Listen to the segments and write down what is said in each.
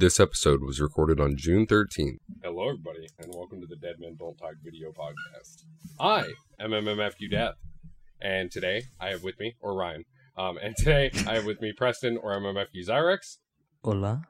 This episode was recorded on June 13th. Hello, everybody, and welcome to the Dead Men Don't Talk video podcast. I am MMFQ Death, and today I have with me, or Ryan, um, and today I have with me Preston, or MMFQ Zyrex, Hola.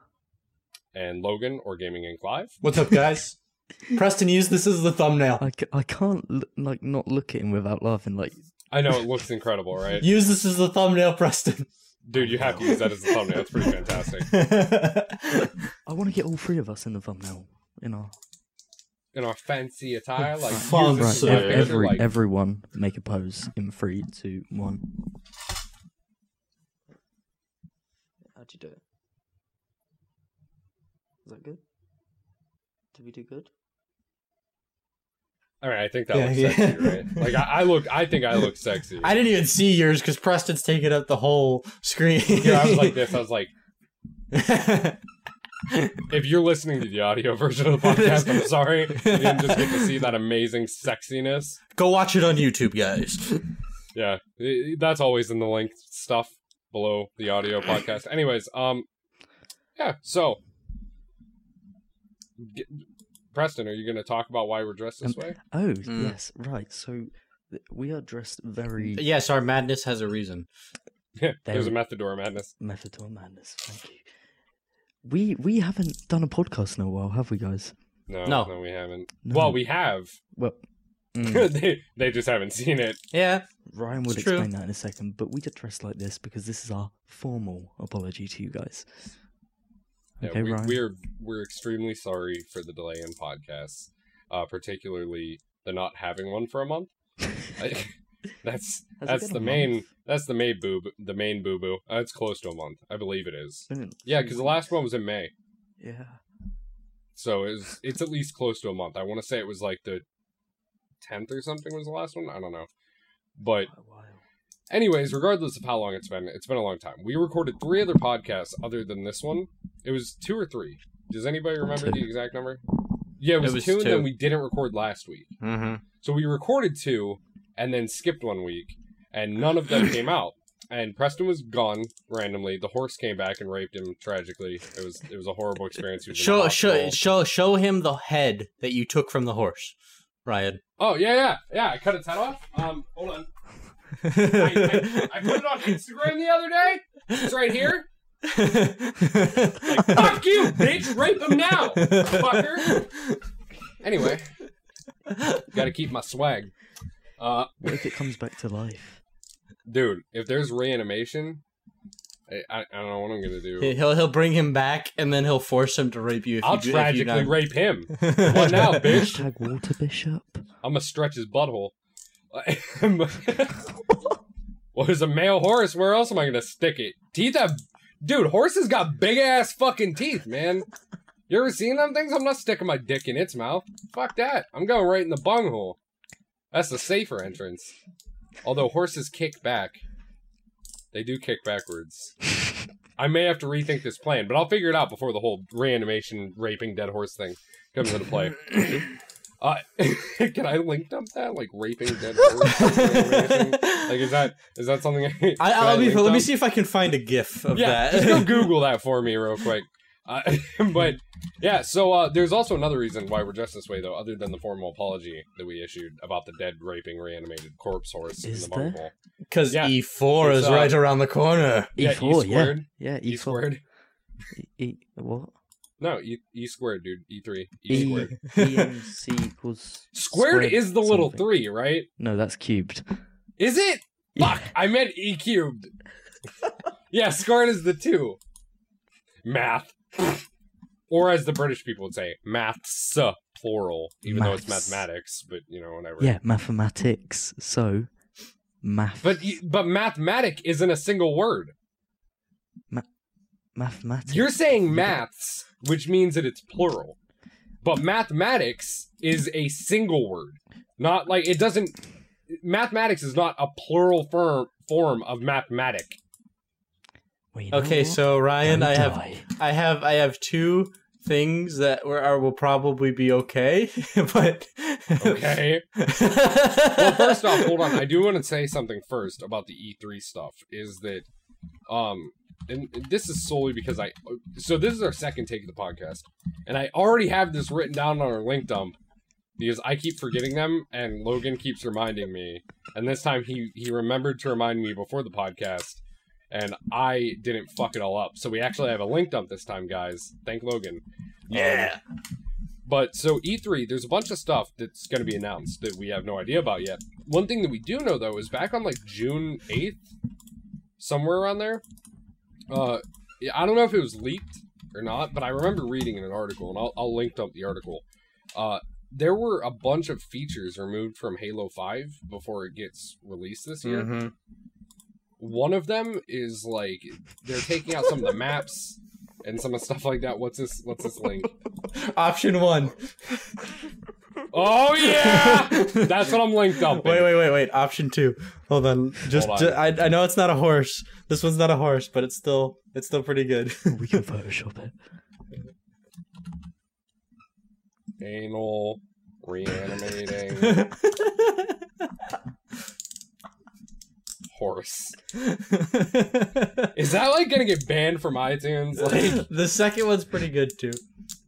and Logan, or Gaming Inc. Live. What's up, guys? Preston, use this as the thumbnail. I, can't l- like not look at him without laughing. Like I know it looks incredible, right? Use this as the thumbnail, Preston. Dude, you have to use that as a thumbnail. It's pretty fantastic. I want to get all three of us in the thumbnail. You know, In our fancy attire, like Fun, right? so as my ev- picture, every like- everyone make a pose in three, two, one. How'd you do it? Is that good? Did we do good? All right, I think that Yeah, looks yeah. sexy, right? Like I, I look, I think I look sexy. I didn't even see yours because Preston's taking up the whole screen. Yeah, I was like this. I was like, if you're listening to the audio version of the podcast, I'm sorry, you didn't just get to see that amazing sexiness. Go watch it on YouTube, guys. Yeah, that's always in the link stuff below the audio podcast. Anyways, um, yeah. So, Preston, are you going to talk about why we're dressed this Um, way? Oh Mm. yes, right. So we are dressed very Yes, our madness has a reason. Yeah, there's a Very- Methador madness. Methador madness. Thank you. We we haven't done a podcast in a while, have we, guys? No, No. no, we haven't. No. Well, we have. Well, mm, they they just haven't seen it. Yeah. Ryan would It's true. explain that in a second, but we get dressed like this because this is our formal apology to you guys. Yeah, Okay, we, Ryan. we're we're extremely sorry for the delay in podcasts, uh, particularly the not having one for a month. I- that's Has it the main month? that's the main boo the main boo boo. Uh, it's close to a month, I believe it is. Yeah, because the last one was in May, Yeah. so it's it's at least close to a month. I want to say it was like the tenth or something was the last one. I don't know, but Quite a while. Anyways, regardless of how long it's been, it's been a long time. We recorded three other podcasts other than this one. It was two or three. Does anybody remember the exact number? Yeah, it was, It was two, and two. then we didn't record last week. Mm-hmm. So we recorded two and then skipped one week, and none of them came out. And Preston was gone randomly. The horse came back and raped him tragically. It was it was a horrible experience. He was in the Show, show, show, show him the head that you took from the horse, Ryan. Oh yeah, yeah, yeah. I cut its head off. Um, hold on. I, I, I put it on Instagram the other day. It's right here. Fuck you, bitch! Rape him now, fucker. Anyway, gotta keep my swag. Uh, What if it comes back to life? dude, if there's reanimation, I, I, I don't know what I'm gonna do. he'll he'll bring him back and then he'll force him to rape you. If I'll you, do- if you tragically rape him. What now, bitch? Hashtag Water Bishop. I'm gonna stretch his butthole. well, a male horse. Where else am I gonna stick it? Teeth have, dude. Horses got big ass fucking teeth, man. You ever seen them things? I'm not sticking my dick in its mouth. Fuck that. I'm going right in the bunghole. That's the safer entrance. Although horses kick back, they do kick backwards. I may have to rethink this plan, but I'll figure it out before the whole reanimation, raping dead horse thing comes into play. Uh, can I link dump that? Like raping dead horse? like is that is that something? I, I, I'll be, link let me see if I can find a GIF of Yeah, that. just go Google that for me real quick. Uh, but yeah, so uh, there's also another reason why we're dressed this way, though, other than the formal apology that we issued about the dead raping reanimated corpse horse Is in the there? bunghole. Because Yeah. E4 is uh, right around the corner. Yeah, E E4, yeah. squared. Yeah, E E4. squared. E, e, what? No, E, e squared, dude. E three. E, E, squared. EMC equals. Squared is the little something. three, right? No, that's cubed. Is it? Yeah. Fuck! I meant E cubed. yeah, squared is the two. Math. or as the British people would say, maths plural, even though it's mathematics, but you know, whatever. Yeah, mathematics. So, math. But but mathematic isn't a single word. Mathematics. You're saying maths, which means that it's plural. But mathematics is a single word. Not like it doesn't mathematics is not a plural form form of mathematic. Well, you know Okay, what? so Ryan, Don't I have die. I have I have two things that were, are will probably be okay, but Okay. well, first off, hold on. I do want to say something first about the E3 stuff. Is that, um, and this is solely because I. So this is our second take of the podcast, and I already have this written down on our link dump because I keep forgetting them, and Logan keeps reminding me. And this time he he remembered to remind me before the podcast, and I didn't fuck it all up. So we actually have a link dump this time, guys. Thank Logan. Um, but so E3, there's a bunch of stuff that's going to be announced that we have no idea about yet. One thing that we do know though is back on like June 8th, somewhere around there. Uh, yeah, I don't know if it was leaked or not, but I remember reading in an article, and I'll, I'll link up the article. Uh, there were a bunch of features removed from Halo 5 before it gets released this year. Mm-hmm. One of them is like they're taking out some of the maps and some of stuff like that. What's this? What's this link? Option one. Oh yeah, that's what I'm linked up. Wait, wait, wait, wait. Option two. Hold on. Just, Hold on. ju- I, I know it's not a horse. This one's not a horse, but it's still, it's still pretty good. We can Photoshop it. Anal reanimating horse. Is that like gonna get banned from iTunes? Like, the second one's pretty good too.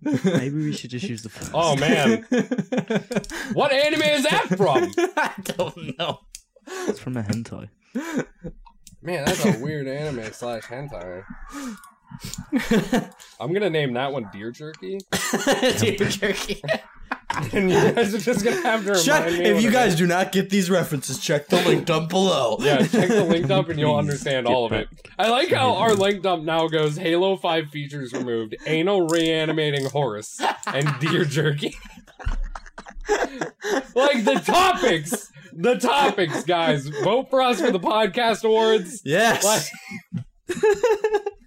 Maybe we should just use the first. oh man, what anime is that from? I don't know. It's from a hentai. Man, that's a weird anime slash hentai. I'm gonna name that one Deer Jerky, Dear jerky. And you guys are just gonna have to remind Check me. if you guys do not get these references. Check the link down below. Yeah, check the link dump and you'll understand get all of it. I like how our link dump now goes Halo 5 features removed, anal reanimating horse, and deer jerky. like the topics! The topics, guys. Vote for us for the podcast awards. Yes. Like,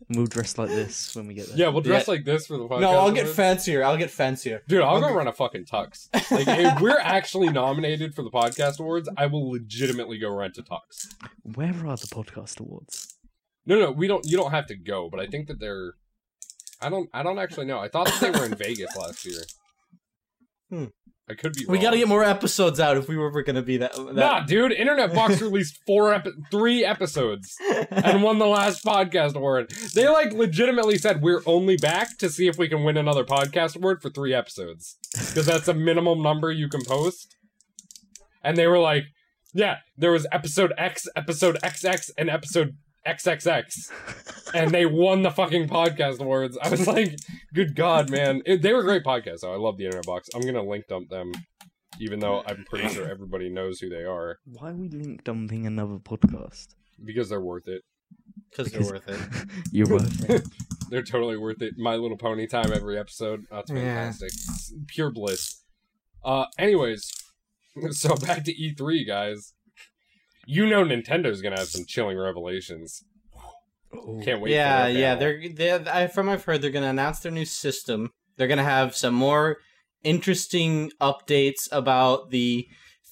We'll dress like this when we get there. yeah, we'll dress like this for the podcast. no, I'll get awards. fancier. I'll get fancier. Dude, I'll go run a fucking tux. Like, if we're actually nominated for the podcast awards, I will legitimately go rent a tux. Where are the podcast awards? No, no, we don't. You don't have to go, but I think that they're. I don't. I don't actually know. I thought that they were in Vegas last year. Hmm. I could be. We got to get more episodes out if we were ever going to be that. that... Nah, dude. Internet Box released four, epi- three episodes and won the last podcast award. They like legitimately said we're only back to see if we can win another podcast award for three episodes because that's a minimum number you can post. And they were like, yeah, there was episode X, episode XX, and episode XXX, and they won the fucking podcast awards. I was like, good god, man, It- they were great podcasts. Though I love the Internet Box. I'm gonna link dump them, even though I'm pretty sure everybody knows who they are Why are we link dumping another podcast? because they're worth it. Because they're worth it. You're worth it. They're totally worth it. My Little Pony time every episode. That's Yeah. fantastic. It's pure bliss. Uh, anyways, so back to E3, guys. You know Nintendo's gonna have some chilling revelations. Can't wait. yeah, for yeah. They're, they're I, from I've heard they're going to announce their new system. They're going to have some more interesting updates about the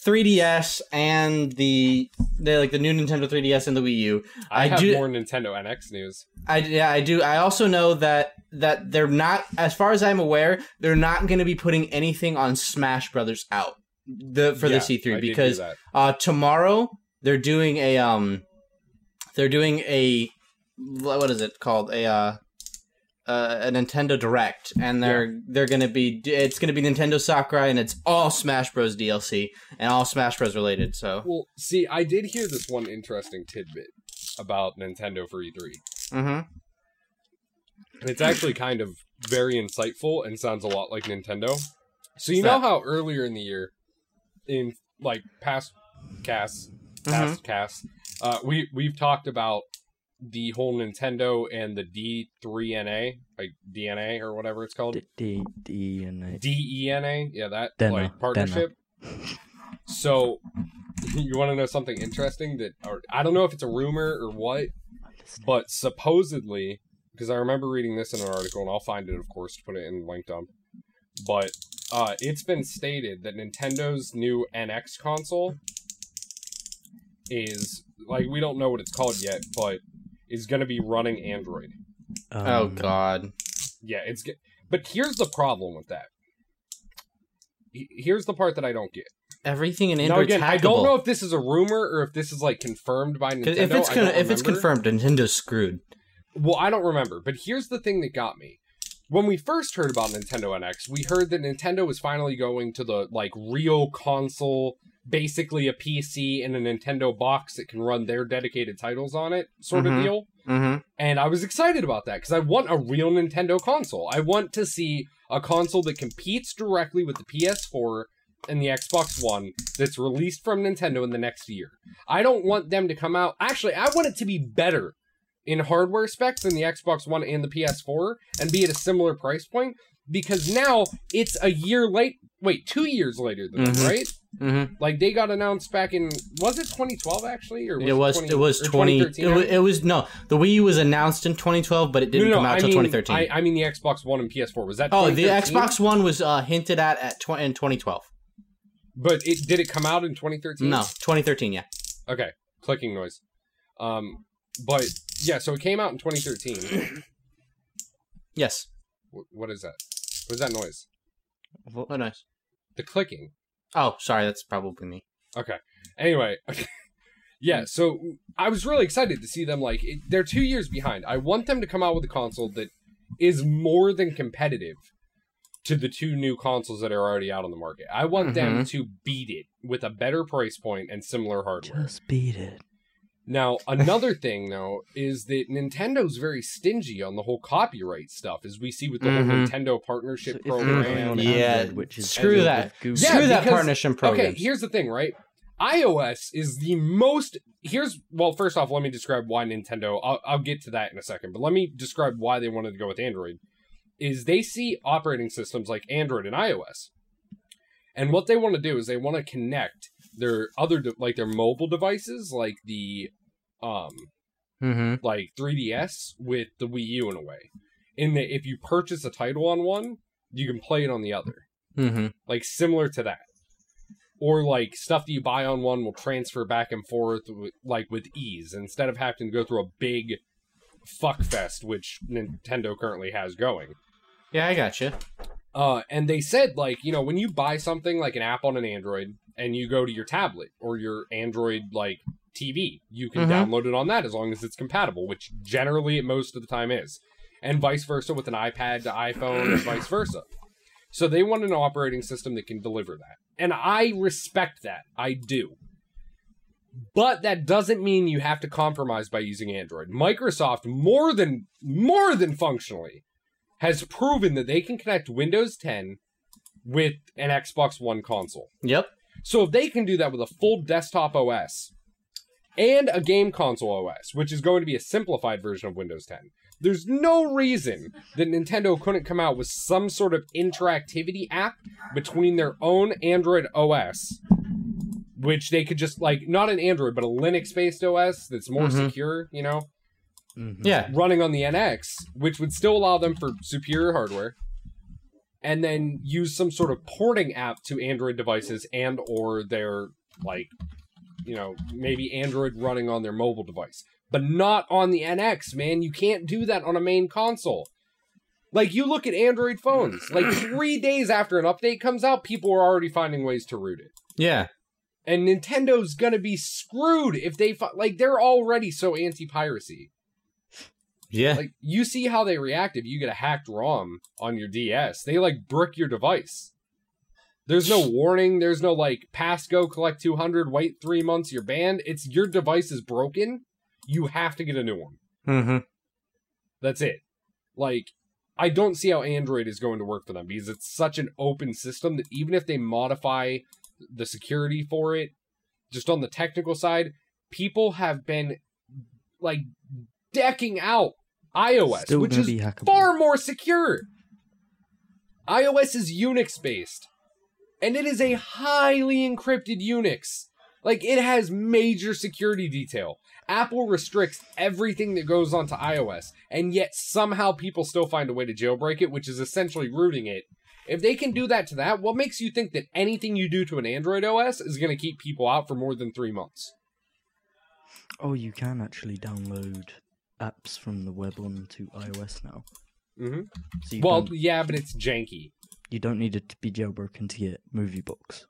3DS and the, the like the new Nintendo 3DS and the Wii U. I, I have do- more Nintendo NX news. I yeah, I do. I also know that that they're not, as far as I'm aware, they're not going to be putting anything on Smash Brothers out the for Yeah, the I C3 did because uh, tomorrow they're doing a um, they're doing a what is it called a uh, uh, a Nintendo Direct, and they're they're gonna be it's gonna be Nintendo Sakurai, and it's all Smash Bros DLC and all Smash Bros related. So Well, see, I did hear this one interesting tidbit about Nintendo for E3. hmm And it's actually kind of very insightful and sounds a lot like Nintendo. So you What's know how earlier in the year, in like past casts, Mm-hmm. past casts, uh, we we've talked about the whole Nintendo and the D3NA, like DNA or whatever it's called, D D D and A. Yeah, that DeNA, like partnership. So, you want to know something interesting that, or I don't know if it's a rumor or what, but supposedly, because I remember reading this in an article, and I'll find it, of course, to put it in link dump. But uh, it's been stated that Nintendo's new NX console is like we don't know what it's called yet, but is going to be running Android. oh Um, God, Yeah, it's ge- but here's the problem with that. Here's the part that I don't get. everything in now Android's again, I don't know if this is a rumor or if this is like confirmed by Nintendo. if it's con- if it's confirmed, Nintendo's screwed. well, I don't remember, but here's the thing that got me. When we first heard about Nintendo NX, we heard that Nintendo was finally going to the like real console, basically a PC and a Nintendo box that can run their dedicated titles on it, sort Mhm. of deal. Mm-hmm. And I was excited about that because I want a real Nintendo console. I want to see a console that competes directly with the PS4 and the Xbox One that's released from Nintendo in the next year. I don't want them to come out. Actually, I want it to be better in hardware specs than the Xbox One and the PS4 and be at a similar price point because now it's a year late. Wait, two years later than that, Mhm. right? Mm-hmm. Like they got announced back in was it 2012 actually or was It was 20 it was twenty. It was, it was no. The Wii U was announced in 2012, but it didn't come out until 2013. I, I mean the Xbox One and PS4. Was that? oh, the Xbox One was uh, hinted at at tw- in 2012. But it did it come out in 2013? No, 2013. Yeah. Okay, clicking noise. Um, but yeah, so it came out in 2013. Yes. Wh- what is that? What is that noise? What? Oh, nice. The clicking. Oh, sorry. That's probably me. Okay. Anyway, yeah. Hmm. So I was really excited to see them. Like it, they're two years behind. I want them to come out with a console that is more than competitive to the two new consoles that are already out on the market. I want them mm-hmm. to beat it with a better price point and similar hardware. Just beat it. Now, another thing though is that Nintendo's very stingy on the whole copyright stuff, as we see with the Mhm. whole Nintendo partnership So if you're going program. on Yeah, Android, which is screw that. Yeah, Screw that because- partnership program. Okay, here's the thing, right? iOS is the most. Here's well, first off, let me describe why Nintendo. I'll, I'll get to that in a second, but let me describe why they wanted to go with Android. Is they see operating systems like Android and iOS, and what they want to do is they want to connect their other de- like their mobile devices, like the um mm-hmm. like 3DS with the Wii U in a way. In that, if you purchase a title on one, you can play it on the other Mm-hmm. like similar to that or like stuff that you buy on one will transfer back and forth with, like with ease instead of having to go through a big fuck fest which nintendo currently has going Yeah, I got you. uh, and they said like you know when you buy something like an app on an android and you go to your tablet or your android like tv you can Mhm. download it on that as long as it's compatible which generally most of the time is and vice versa with an ipad to iphone and vice versa so they want an operating system that can deliver that and i respect that i do but that doesn't mean you have to compromise by using android microsoft more than more than functionally has proven that they can connect Windows 10 with an Xbox One console. Yep. So if they can do that with a full desktop OS and a game console OS, which is going to be a simplified version of Windows 10, there's no reason that Nintendo couldn't come out with some sort of interactivity app between their own Android OS, which they could just like not an Android but a Linux based OS that's more Mhm. secure, you know, Mhm. Yeah. running on the NX, which would still allow them for superior hardware, and then use some sort of porting app to Android devices and or their like, you know, maybe Android running on their mobile device, but not on the NX. Man, you can't do that on a main console. Like you look at Android phones, like three days after an update comes out, people are already finding ways to root it. Yeah. And Nintendo's gonna be screwed if they fi- like they're already so anti-piracy. Yeah. Like you see how they react if you get a hacked ROM on your DS. They like brick your device. There's no warning. There's no like pass go collect 200, wait three months, you're banned. It's your device is broken. You have to get a new one. mm-hmm. That's it. Like I don't see how Android is going to work for them because it's such an open system that even if they modify the security for it, just on the technical side, people have been like decking out iOS, Still which is far more secure. iOS is Unix based, and it is a highly encrypted Unix. Like it has major security detail. Apple restricts everything that goes onto iOS, and yet somehow people still find a way to jailbreak it, which is essentially rooting it. If they can do that to that, what makes you think that anything you do to an Android OS is going to keep people out for more than three months? Oh, you can actually download apps from the web onto iOS now. Mm-hmm. So Well, yeah, but it's janky. you don't need it to be jailbroken to get Movie Box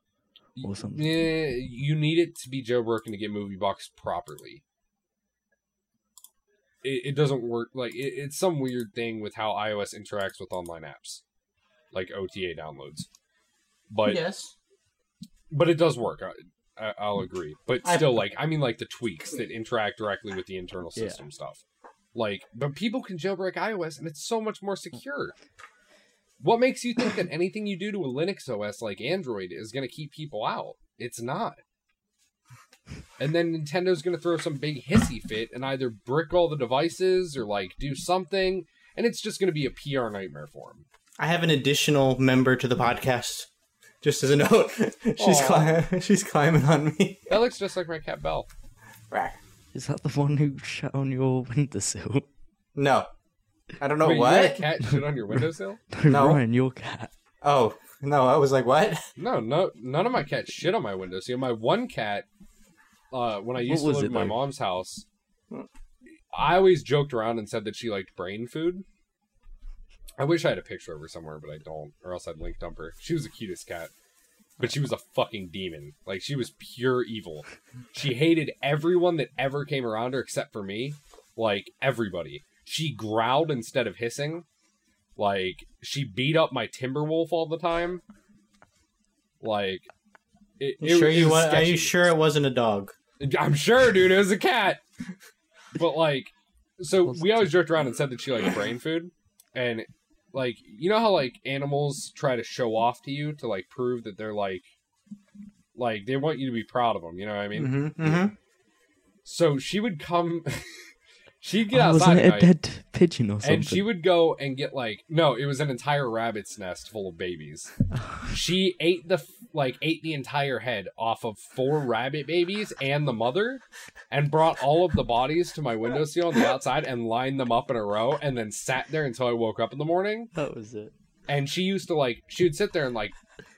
or something. Eh, you need it to be jailbroken to get Movie Box properly. it, it doesn't work. Like it, it's some weird thing with how iOS interacts with online apps, like OTA downloads. But yes. but it does work. I, I, I'll agree. But I- still, like I mean, like the tweaks that interact directly with the internal Yeah. system stuff. Like, but people can jailbreak iOS, and it's so much more secure. What makes you think that anything you do to a Linux OS like Android is going to keep people out? It's not. And then Nintendo's going to throw some big hissy fit and either brick all the devices or like do something, and it's just going to be a PR nightmare for them. I have an additional member to the podcast. Just as a note, she's cli- she's climbing on me. That looks just like my cat Belle. Is that the one who shat on your windowsill? No, I don't know Wait, you had a cat shit on your windowsill? No, No. Ryan, your cat. Oh no, I was like, what? No, no, none of my cats shit on my windowsill. My one cat, uh, when I What used to live it, in my though? mom's house, I always joked around and said that she liked brain food. I wish I had a picture of her somewhere, but I don't, or else I'd link dump her. She was the cutest cat, but she was a fucking demon. Like she was pure evil. She hated everyone that ever came around her except for me. Like everybody. She growled instead of hissing. Like she beat up my Timberwolf all the time. Like it, it- sure it you was? Are you sure it wasn't a dog? I'm sure, dude. It was a cat. But like, so we always joked around and said that she liked brain food, and like, you know how like animals try to show off to you to like prove that they're like, like they want you to be proud of them. You know what I mean? Mm-hmm. Mm-hmm. So she would come. she'd get Oh, outside wasn't at it a dead pigeon or something? and she would go and get like no, it was an entire rabbit's nest full of babies. she ate the like ate the entire head off of four rabbit babies and the mother and brought all of the bodies to my window windowsill on the outside and lined them up in a row and then sat there until I woke up in the morning That was it. and she used to like she would sit there and like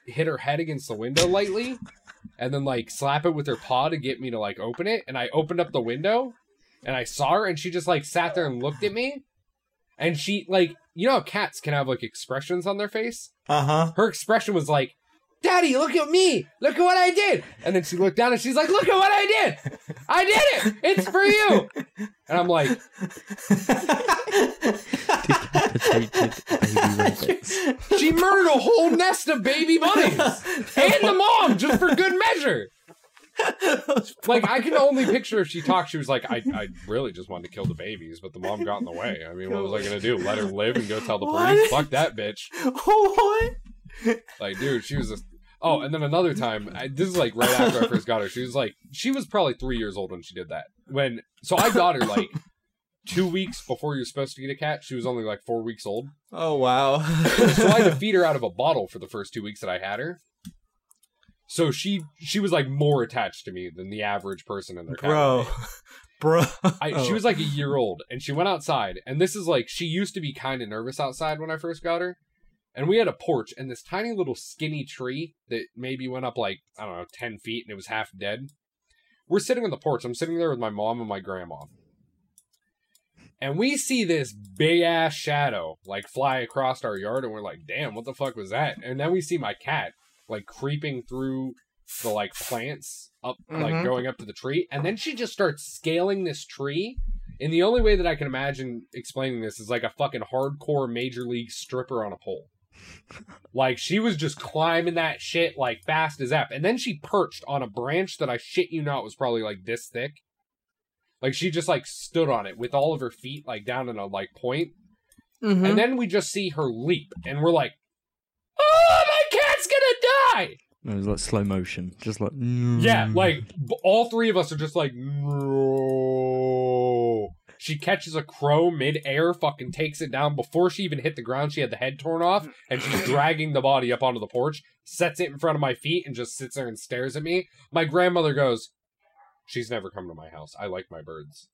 hit her head against the window lightly and then like slap it with her paw to get me to like open it and I opened up the window and I saw her and she just like sat there and looked at me and she like you know how cats can have like expressions on their face Uh huh. her expression was like, Daddy, look at me. Look at what I did. And then she looked down and she's like, Look at what I did. I did it. It's for you. And I'm like, Decapitated baby rabbits. She murdered a whole nest of baby bunnies and the mom just for good measure. Like, I can only picture if she talked, she was like, I, I really just wanted to kill the babies, but the mom got in the way. I mean, what was I going to do? Let her live and go tell the police? What? Fuck that bitch. what? Like, dude, she was a. Oh, and then another time, I, this is like right after I first got her. She was like, she was probably three years old when she did that. When so I got her like two weeks before you're supposed to get a cat. She was only like four weeks old, Oh wow. so I had to feed her out of a bottle for the first two weeks that I had her. So she she was like more attached to me than the average person in their bro, bro. I. She was like a year old, and she went outside. And this is like she used to be kind of nervous outside when I first got her. And we had a porch and this tiny little skinny tree that maybe went up like I don't know ten feet, and it was half dead. We're sitting on the porch. I'm sitting there with my mom and my grandma, and we see this big ass shadow like fly across our yard, and we're like, "Damn, what the fuck was that?" And then we see my cat like creeping through the like plants up, like Mhm. going up to the tree, and then she just starts scaling this tree. And the only way that I can imagine explaining this is like a fucking hardcore major league stripper on a pole. Like she was just climbing that shit like fast as F. And then she perched on a branch that I shit you not was probably like this thick. Like she just like stood on it with all of her feet like down in a like point. Mhm. And then we just see her leap and we're like, Oh gonna die! It was like slow motion, just like Yeah, like all three of us are just like, no. She catches a crow mid-air, fucking takes it down before she even hit the ground. She had the head torn off, and she's dragging the body up onto the porch, sets it in front of my feet, and just sits there and stares at me. My grandmother goes, "She's never come to my house. I like my birds."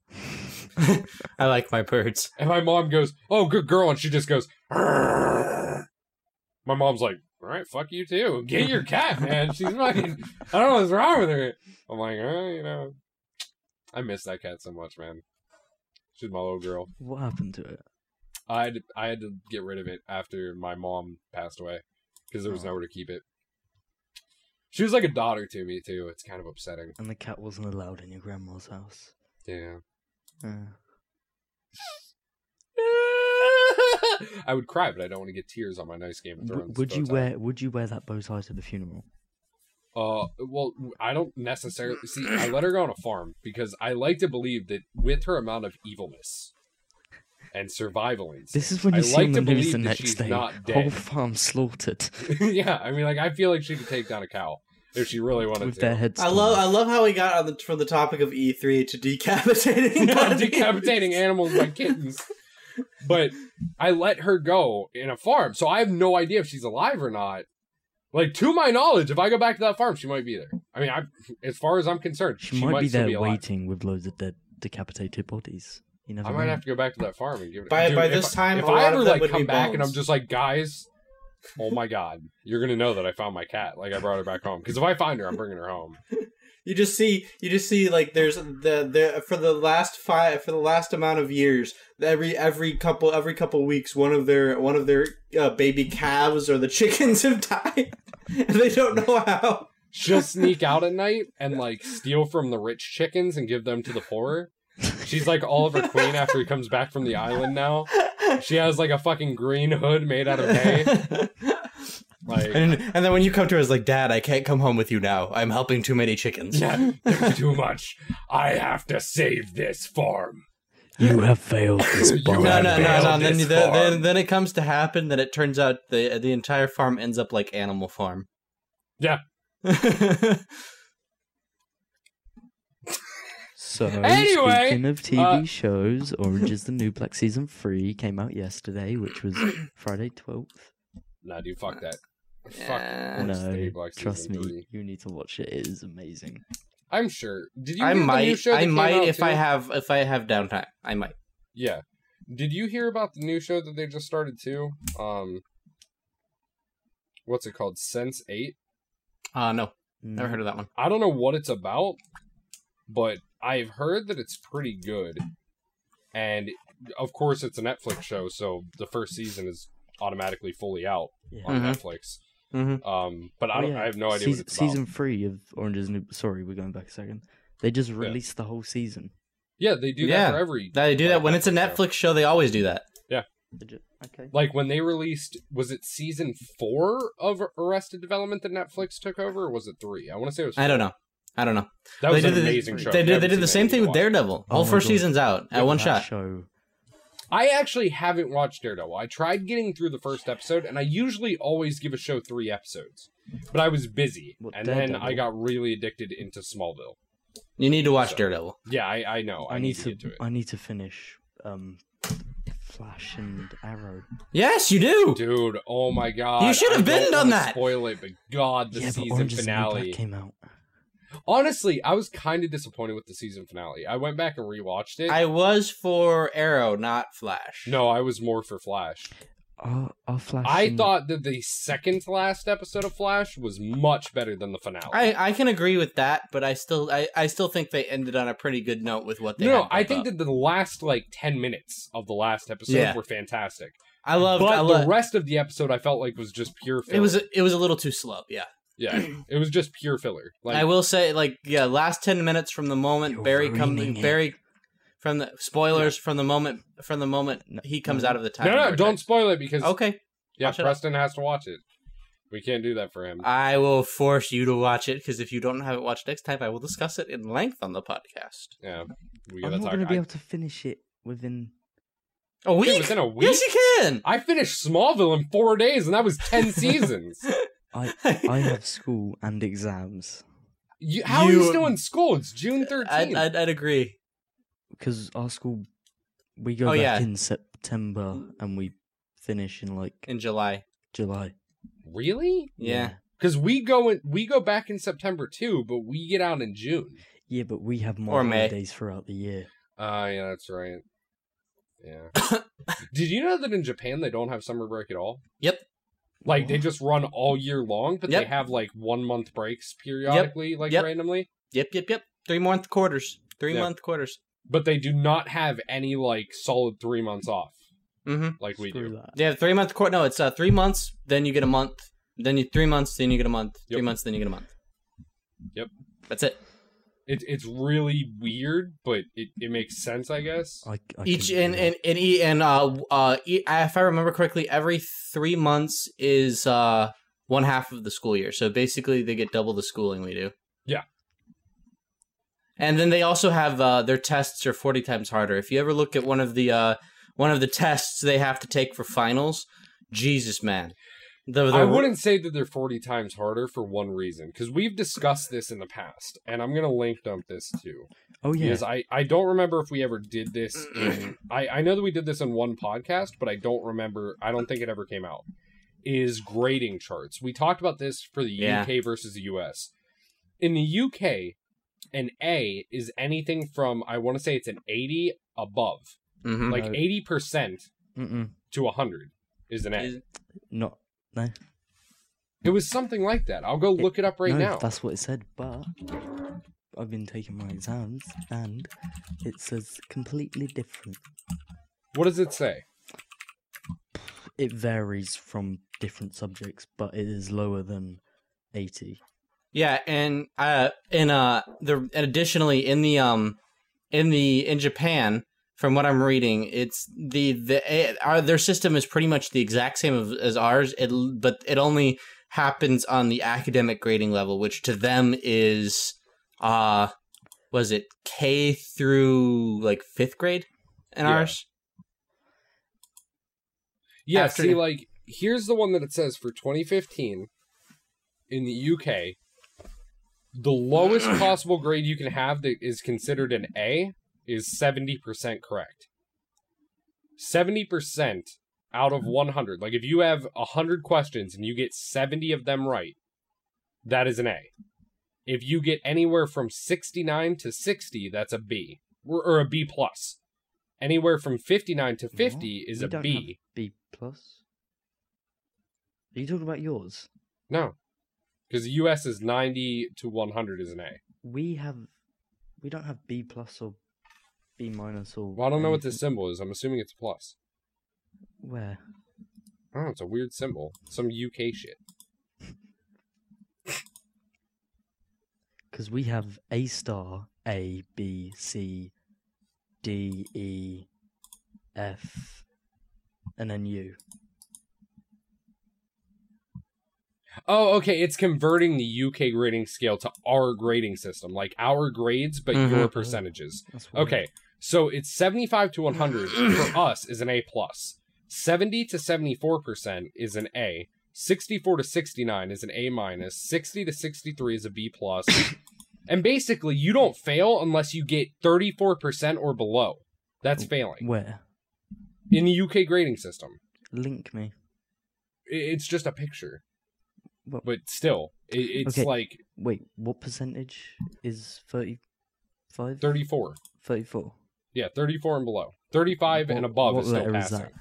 I like my birds. And my mom goes, "Oh, good girl," and she just goes. "Arrgh." My mom's like, "All right, fuck you too. Get your cat, man. She's fucking. I don't know what's wrong with her." I'm like, oh, you know, I miss that cat so much, man. She's my little girl. What happened to it? I had I had to get rid of it after my mom passed away because there was Oh. nowhere to keep it. She was like a daughter to me too. It's kind of upsetting. And the cat wasn't allowed in your grandma's house. Yeah. Uh, I would cry, but I don't want to get tears on my nice Game of Thrones. would you wear Would you wear that bow tie to the funeral? Uh, well, I don't necessarily see. I let her go on a farm because I like to believe that with her amount of evilness and survival instinct, This is when I you see like on to the news believe the that next she's day. not Whole dead. farm slaughtered yeah, I mean, like I feel like she could take down a cow if she really wanted with to. their heads. I torn love I love how we got on the, from the topic of E3 to decapitating bodies. decapitating animals by kittens. But I let her go in a farm, so I have no idea if she's alive or not. Like to my knowledge, if I go back to that farm, she might be there. I mean, I, as far as I'm concerned, She, she, might, be still there be alive. waiting with loads of dead decapitated bodies. You never I might know. have to go back to that farm and give it. By- Dude, by this I- time, if a I lot ever of like come be back and I'm just like, guys, oh my god, you're gonna know that I found my cat. Like I brought her back home. Because if I find her, I'm bringing her home. You just see, you just see, like there's the the for the last five for the last amount of years, every every couple every couple weeks, one of their one of their uh, baby calves or the chickens have died, and they don't know how. She'll sneak out at night and like steal from the rich chickens and give them to the poor. She's like Oliver Queen after he comes back from the island now. She has like a fucking green hood made out of hay. Like and and then when you come to her, it's like, Dad, I can't come home with you now. I'm helping too many chickens. yeah, there's too much. I have to save this farm. You have failed this You bomb. No, no, no, no. Then, this then, then, then it comes to happen that it turns out the the entire farm ends up like Animal Farm. Yeah. So, Anyway, speaking of TV uh, shows, Orange is the New Black season three came out yesterday, which was Friday twelfth. Nah, dude, fuck that. Fuck. Yeah. Orange is the No, trust me, three. you need to watch it. It is amazing. I'm sure. Did you? I hear the new might, show that I came might out, if I have if I have downtime. I might. Yeah. Did you hear about the new show that they just started too? Um, what's it called? Sense8. Uh no, Mm. never heard of that one. I don't know what it's about, but I've heard that it's pretty good. And of course, it's a Netflix show, so the first season is automatically fully out Yeah. on Mhm. Netflix. Mhm. Um, but I Oh, don't. yeah. I have no idea season, what it's about. season three of Orange is New. Sorry, we're going back a second. They just released the whole season. Yeah, they do Yeah. that for every. They do like, that when it's a. Netflix show. They always do that. They ju- Okay. Like when they released, was it season four of Arrested Development that Netflix took over, or was it three? I want to say it was. I don't know. I don't know. That was they an did the- amazing show. They did. They did the same thing with watch it. Daredevil. Oh All my four God. seasons out Yeah, at one That shot. Show. I actually haven't watched Daredevil. I tried getting through the first episode, and I usually always give a show three episodes. But I was busy, What, and then I got really addicted into Smallville. You need to watch So- Daredevil. Yeah, I, I know. I, I need to. get to it. I need to finish. Um, Flash and Arrow. Yes, you do. Dude, oh my god. You should have been done that. Spoil it, but god, the yeah, season Orange is the New Black finale. came out. Honestly, I was kind of disappointed with the season finale. I went back and rewatched it. I was for Arrow, not Flash. No, I was more for Flash. Our, our Flash. I and- thought that the second to last episode of Flash was much better than the finale. I, I can agree with that, but I still I, I still think they ended on a pretty good note with what they. no, had I think up. that the last like ten minutes of the last episode Yeah. were fantastic. I loved. but I the lo- rest of the episode, I felt like was just pure. Filler. it was it was a little too slow. Yeah, yeah, it was just pure filler. Like I will say, like, yeah, last ten minutes from the moment Barry comes. Barry from the spoilers from the moment from the moment he comes out of the time. no, no, vortex. don't spoil it because Okay, yeah, Watch up. Preston has to watch it. We can't do that for him. I will force you to watch it because if you don't have it watched next time, I will discuss it in length on the podcast. yeah, we I'm not going to be able to finish it within. A week? within a week? Yes, you can. I finished Smallville in four days, and that was ten seasons. I I have school and exams You, how are you You- still in school? It's June I'd, thirteenth. I'd, I'd agree. because our school we go Oh, back yeah. in September and we finish in like In July. July. Really? Yeah. Because we go in, we go back in September too, but we get out in June. Yeah, but we have more Or May. holidays throughout the year. Ah, yeah, that's right. Yeah. Did you know that in Japan they don't have summer break at all? Yep. Like they just run all year long, but they have like one month breaks periodically, like Yep. randomly. Yep, yep, yep. Three month quarters. Three Yeah. month quarters. But they do not have any like solid three months off Mm-hmm. like we Screw do. that. Yeah, three month quarter. No, it's uh, three months. Then you get a month. Then you three months. Then you get a month. Three months. Then you get a month. Yep. That's it. It, it's really weird, but it, it makes sense, I guess. I, I Each and and and, e- and uh uh e- if I remember correctly, every three months is uh one half of the school year. So basically, they get double the schooling we do. Yeah. And then they also have uh, their tests are forty times harder. If you ever look at one of the uh one of the tests they have to take for finals, Jesus man, the, the I wouldn't say that they're 40 times harder for one reason, because we've discussed this in the past, and I'm going to link dump this too. Oh yeah, Because I, I don't remember if we ever did this in. I, I know that we did this in one podcast, but I don't remember. I don't think it ever came out. Is grading charts. We talked about this for the Yeah. UK versus the US. In the UK, an A is anything from, I want to say it's an 80 above. Mhm. Like 80% Mm-mm. to 100 is an A. Is- not no. It was something like that. I'll go look it up right no, now. That's what it said, but I've been taking my exams and it says completely different. What does it say? It varies from different subjects, but it is lower than 80. Yeah, and uh, in uh, the additionally in the um, in the in Japan, from what I'm reading, it's the the eh, our, their system is pretty much the exact same as, as ours. It but it only happens on the academic grading level, which to them is uh, was it K through like fifth grade in Yeah. ours? Yeah, After- see, like, here's the one that it says for 2015 in the UK. The lowest possible grade you can have that is considered an A is 70% correct. 70% out of 100. Like, if you have 100 questions and you get 70 of them right, that is an A. If you get anywhere from 69 to 60, that's a B. Or, or a B plus. Anywhere from 59 to 50 is We a don't B. have B plus. Are you talking about yours? No, because the U.S. is ninety to one hundred is an A. We have, we don't have B plus or B minus or. Well, I don't know what this symbol is. I'm assuming it's a plus. Where? Oh, it's a weird symbol. Some UK shit. Because we have A star, A, B, C, D, E, F, and then U. Oh, okay. It's converting the UK grading scale to our grading system, like our grades, but Mhm. your percentages. Okay, so it's seventy-five to one hundred for us is an A plus. Seventy to seventy-four percent is an A. Sixty-four to sixty-nine is an A minus. Sixty to sixty-three is a B plus. and basically, you don't fail unless you get thirty-four percent or below. That's failing Where? in the UK grading system. Link me. It's just a picture, What? but still, it's Okay. like Wait, what percentage is 35? thirty-four. 34. Yeah, thirty-four and below. Thirty-five and above what is still letter is passing. that?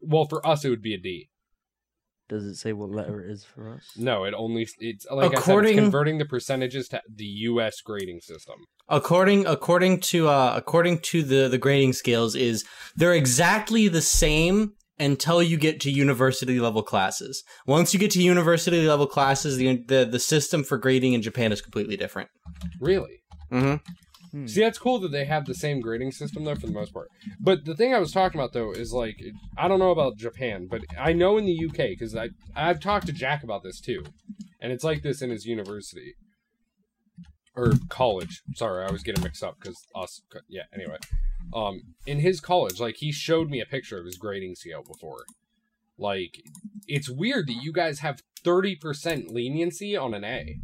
Well, for us, it would be a D. Does it say what letter it is for us? No, it only it's like I said, it's converting the percentages to the U.S. grading system. according according to uh according to the the grading scales is they're exactly the same until you get to university level classes once you get to university level classes the the, the system for grading in japan is completely different Really? mm-hmm. Hmm. See, that's cool that they have the same grading system though, for the most part. But the thing I was talking about though is like I don't know about Japan, but I know in the UK because I I've talked to Jack about this too, and it's like this in his university or college. Sorry, I was getting mixed up because us. Yeah. Anyway, um, in his college, like he showed me a picture of his grading scale before. Like, it's weird that you guys have thirty percent leniency on an A.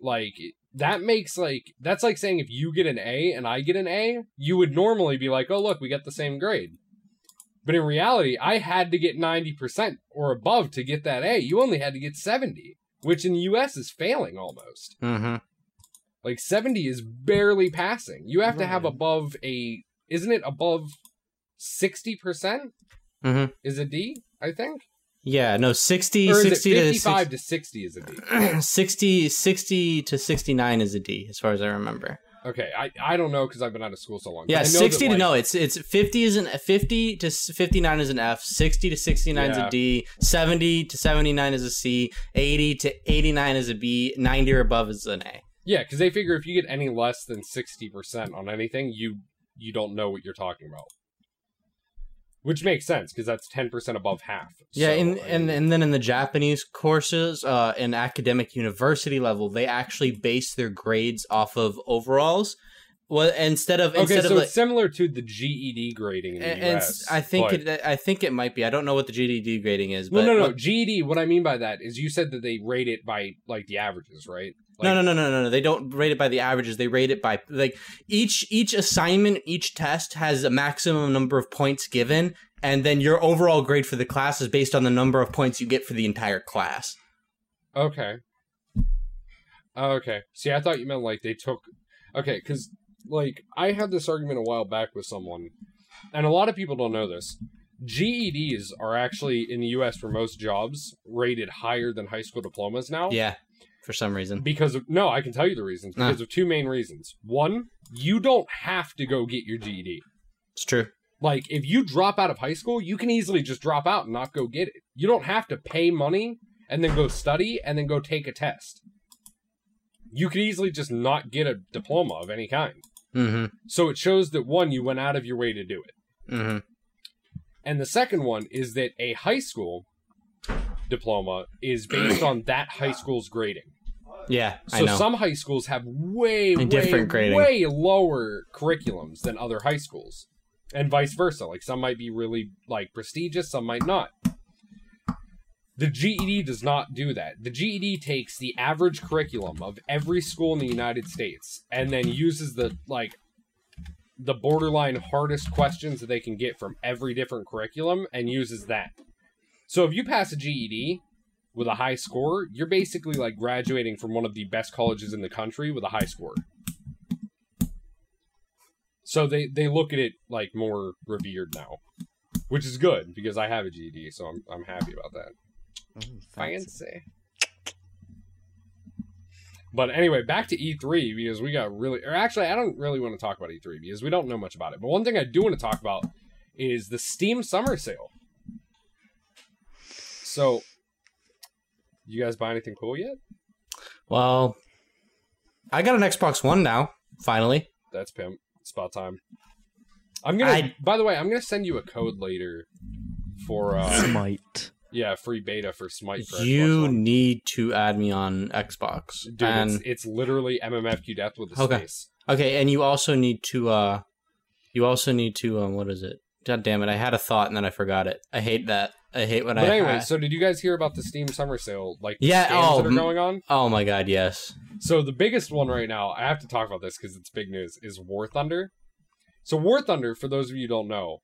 Like that makes like that's like saying if you get an A and I get an A, you would normally be like, "Oh, look, we got the same grade." But in reality, I had to get 90% or above to get that A. You only had to get 70, which in the US is failing almost. Mm-hmm. Like 70 is barely passing. You have to have above a isn't it above 60%? Mhm. Is a D, I think? Yeah no 60 60 to 55 to 60 is a D? 60, 60 60 to 69 is a d as far as i remember Okay, I, I don't know because I've been out of school so long. yeah 60 that, to no it's it's 50 is an 50 to 59 is an f 60 to 69 is a d 70 to 79 is a c 80 to 89 is a b 90 or above is an a Yeah, because they figure if you get any less than sixty percent on anything, you you don't know what you're talking about. Which makes sense because that's ten percent above half. Yeah, So, in, I and mean- and then in the Japanese courses, uh, in academic university level, they actually base their grades off of overalls. Well, instead of okay, instead so of like, similar to the GED grading in the and, and US. I think but- it I think it might be. I don't know what the GDD grading is, Well, but no, no, what- GED. What I mean by that is you said that they rate it by like the averages, right? No, no, no, no, no, no. They don't rate it by the averages. They rate it by like each each assignment, each test has a maximum number of points given, and then your overall grade for the class is based on the number of points you get for the entire class. Okay. Okay. See, I thought you meant like they took. Okay, because like I had this argument a while back with someone, and a lot of people don't know this. GEDs are actually in the U.S. for most jobs rated higher than high school diplomas now. Yeah, for some reason. Because of no, I can tell you the reasons. Because of two main reasons. One, you don't have to go get your GED. It's true. Like, if you drop out of high school, you can easily just drop out and not go get it. You don't have to pay money and then go study and then go take a test. You could easily just not get a diploma of any kind. Mm-hmm. So it shows that one, you went out of your way to do it. Mm-hmm. And the second one is that a high school diploma is based on that high school's grading. Yeah, I So some high schools have way, way, different grading. way lower curriculums than other high schools, and vice versa. Like some might be really like prestigious, some might not. The GED does not do that. The GED takes the average curriculum of every school in the United States and then uses the like the borderline hardest questions that they can get from every different curriculum and uses that. So if you pass a GED, with a high score, you're basically like graduating from one of the best colleges in the country with a high score. So they they look at it like more revered now, which is good because I have a GED, so I'm I'm happy about that. Mm-hmm. Fancy. Fancy. But anyway, back to E3 because we got really, or actually, I don't really want to talk about E3 because we don't know much about it. But one thing I do want to talk about is the Steam Summer Sale. So, you guys buy anything cool yet? Well, I got an Xbox One now. Finally. That's pimp. It's about time. I'm gonna. I- By the way, I'm gonna send you a code later for uh Smite. yeah free beta for Smite. For Xbox You One. need to add me on Xbox. dude, and it's, it's literally MMFQ death with a Okay. space. okay, and you also need to uh you also need to um what is it? God damn it, I had a thought and then I forgot it. I hate that. I hate when But I anyway, ha- so did you guys hear about the Steam Summer Sale? Like the Yeah, oh, that are going on. Oh my god, yes. So the biggest one right now, I have to talk about this because it's big news, is War Thunder. So War Thunder, for those of you who don't know,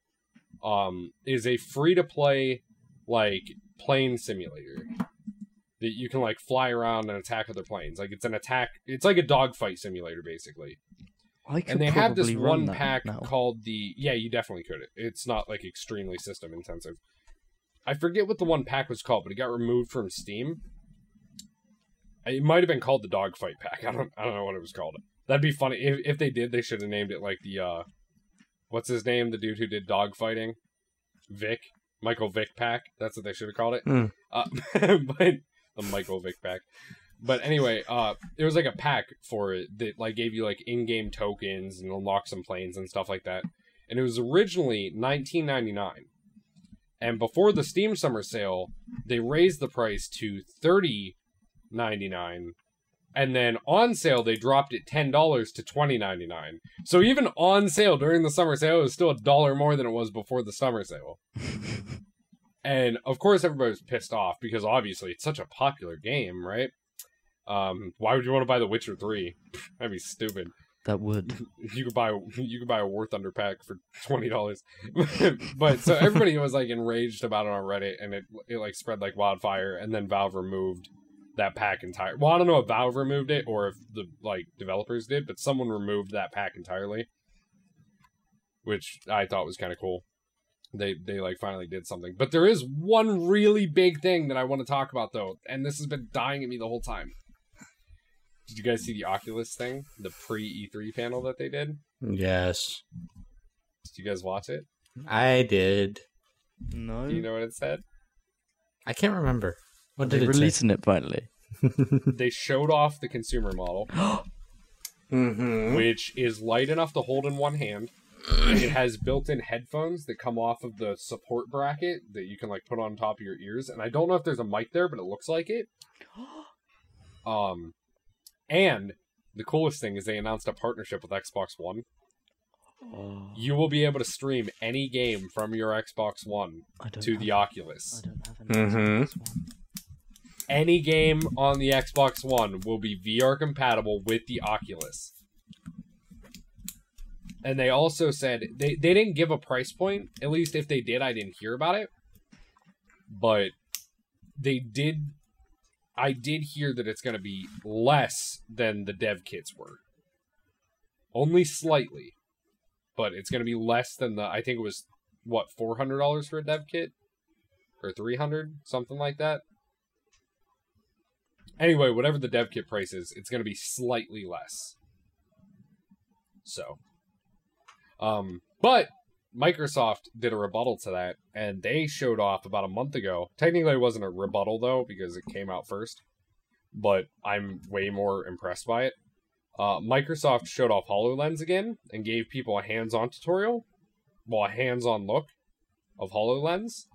um, is a free to play like plane simulator that you can like fly around and attack other planes. Like it's an attack. It's like a dogfight simulator basically. I could and they have this one pack now. called the yeah you definitely could it's not like extremely system intensive i forget what the one pack was called but it got removed from steam. It might have been called the dogfight pack. I don't i don't know what it was called. That'd be funny. If, if they did they should have named it like the uh what's his name? The dude who did dogfighting? Vic? Michael vick pack? That's what they should have called it. Hmm. uh, but the michael vick pack. But anyway, uh, there was like a pack for it that like gave you like in-game tokens and unlock some planes and stuff like that. And it was originally 19.99. And before the Steam Summer Sale, they raised the price to 30.99. And then on sale, they dropped it ten dollars to twenty ninety nine. So even on sale during the summer sale, it was still a dollar more than it was before the summer sale. And of course, everybody was pissed off because obviously it's such a popular game, right? Um, why would you want to buy The Witcher Three? That'd be stupid. That would. You could buy you could buy a War Thunder pack for twenty dollars. but so everybody was like enraged about it on Reddit, and it it like spread like wildfire. And then Valve removed that pack entirely. Well, I don't know if Valve removed it or if the like developers did, but someone removed that pack entirely, which I thought was kind of cool. They they like finally did something. But there is one really big thing that I want to talk about though, and this has been dying at me the whole time. Did you guys see the Oculus thing, the pre E3 panel that they did? Yes. Did you guys watch it? I did. No. Do you know what it said? I can't remember. What They're did it say? releasing it finally. They showed off the consumer model. Mm-hmm. which is light enough to hold in one hand. it has built-in headphones that come off of the support bracket that you can like put on top of your ears. And I don't know if there's a mic there, but it looks like it. Um, and the coolest thing is they announced a partnership with Xbox One. Oh, You will be able to stream any game from your Xbox One to have, the Oculus. I don't have an Mhm. Xbox One. Any game on the Xbox One will be VR compatible with the Oculus. And they also said they, they didn't give a price point. At least if they did, I didn't hear about it. But they did I did hear that it's going to be less than the dev kits were. Only slightly. But it's going to be less than the I think it was what $400 for a dev kit or 300, something like that. Anyway, whatever the dev kit price is, it's going to be slightly less. So, um, but Microsoft did a rebuttal to that, and they showed off about a month ago. Technically, it wasn't a rebuttal though because it came out first, but I'm way more impressed by it. Uh, Microsoft showed off Hololens again and gave people a hands-on tutorial, well, a hands-on look of Hololens,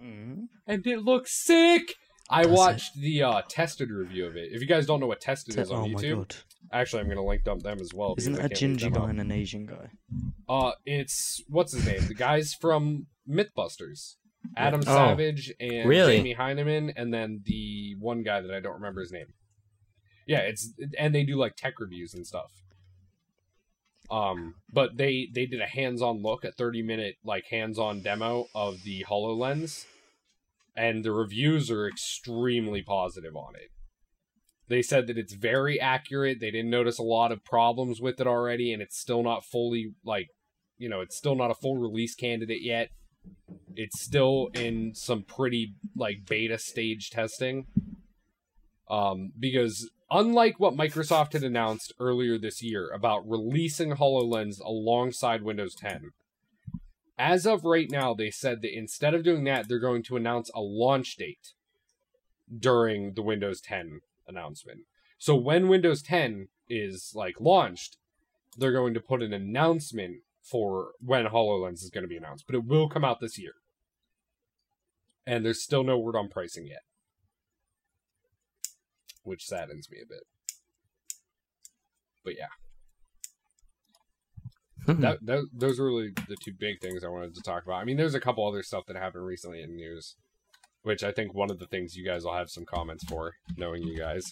Mm. and it looks sick. I Does it? watched the uh, tested review of it. If you guys don't know what tested is on oh my YouTube, god! Actually, I'm gonna link dump them as well. Isn't that it I a can't leave ginger guy and an Asian guy? Uh, it's what's his name? the guys from MythBusters, Adam Oh, Savage and really? Jamie Hyneman, and then the one guy that I don't remember his name. Yeah, it's and they do like tech reviews and stuff. Um, but they they did a hands-on look, a 30 minute like hands-on demo of the Hololens, and the reviews are extremely positive on it. They said that it's very accurate. They didn't notice a lot of problems with it already, and it's still not fully like, you know, it's still not a full release candidate yet. It's still in some pretty like beta stage testing. Um, because unlike what Microsoft had announced earlier this year about releasing HoloLens alongside Windows 10, as of right now, they said that instead of doing that, they're going to announce a launch date during the Windows 10 announcement. So when Windows 10 is like launched, they're going to put an announcement for when HoloLens is going to be announced, but it will come out this year. And there's still no word on pricing yet. Which saddens me a bit. But yeah, Hmm. that, that those are really the two big things I wanted to talk about. I mean, there's a couple other stuff that happened recently in news, which I think one of the things you guys will have some comments for, knowing you guys.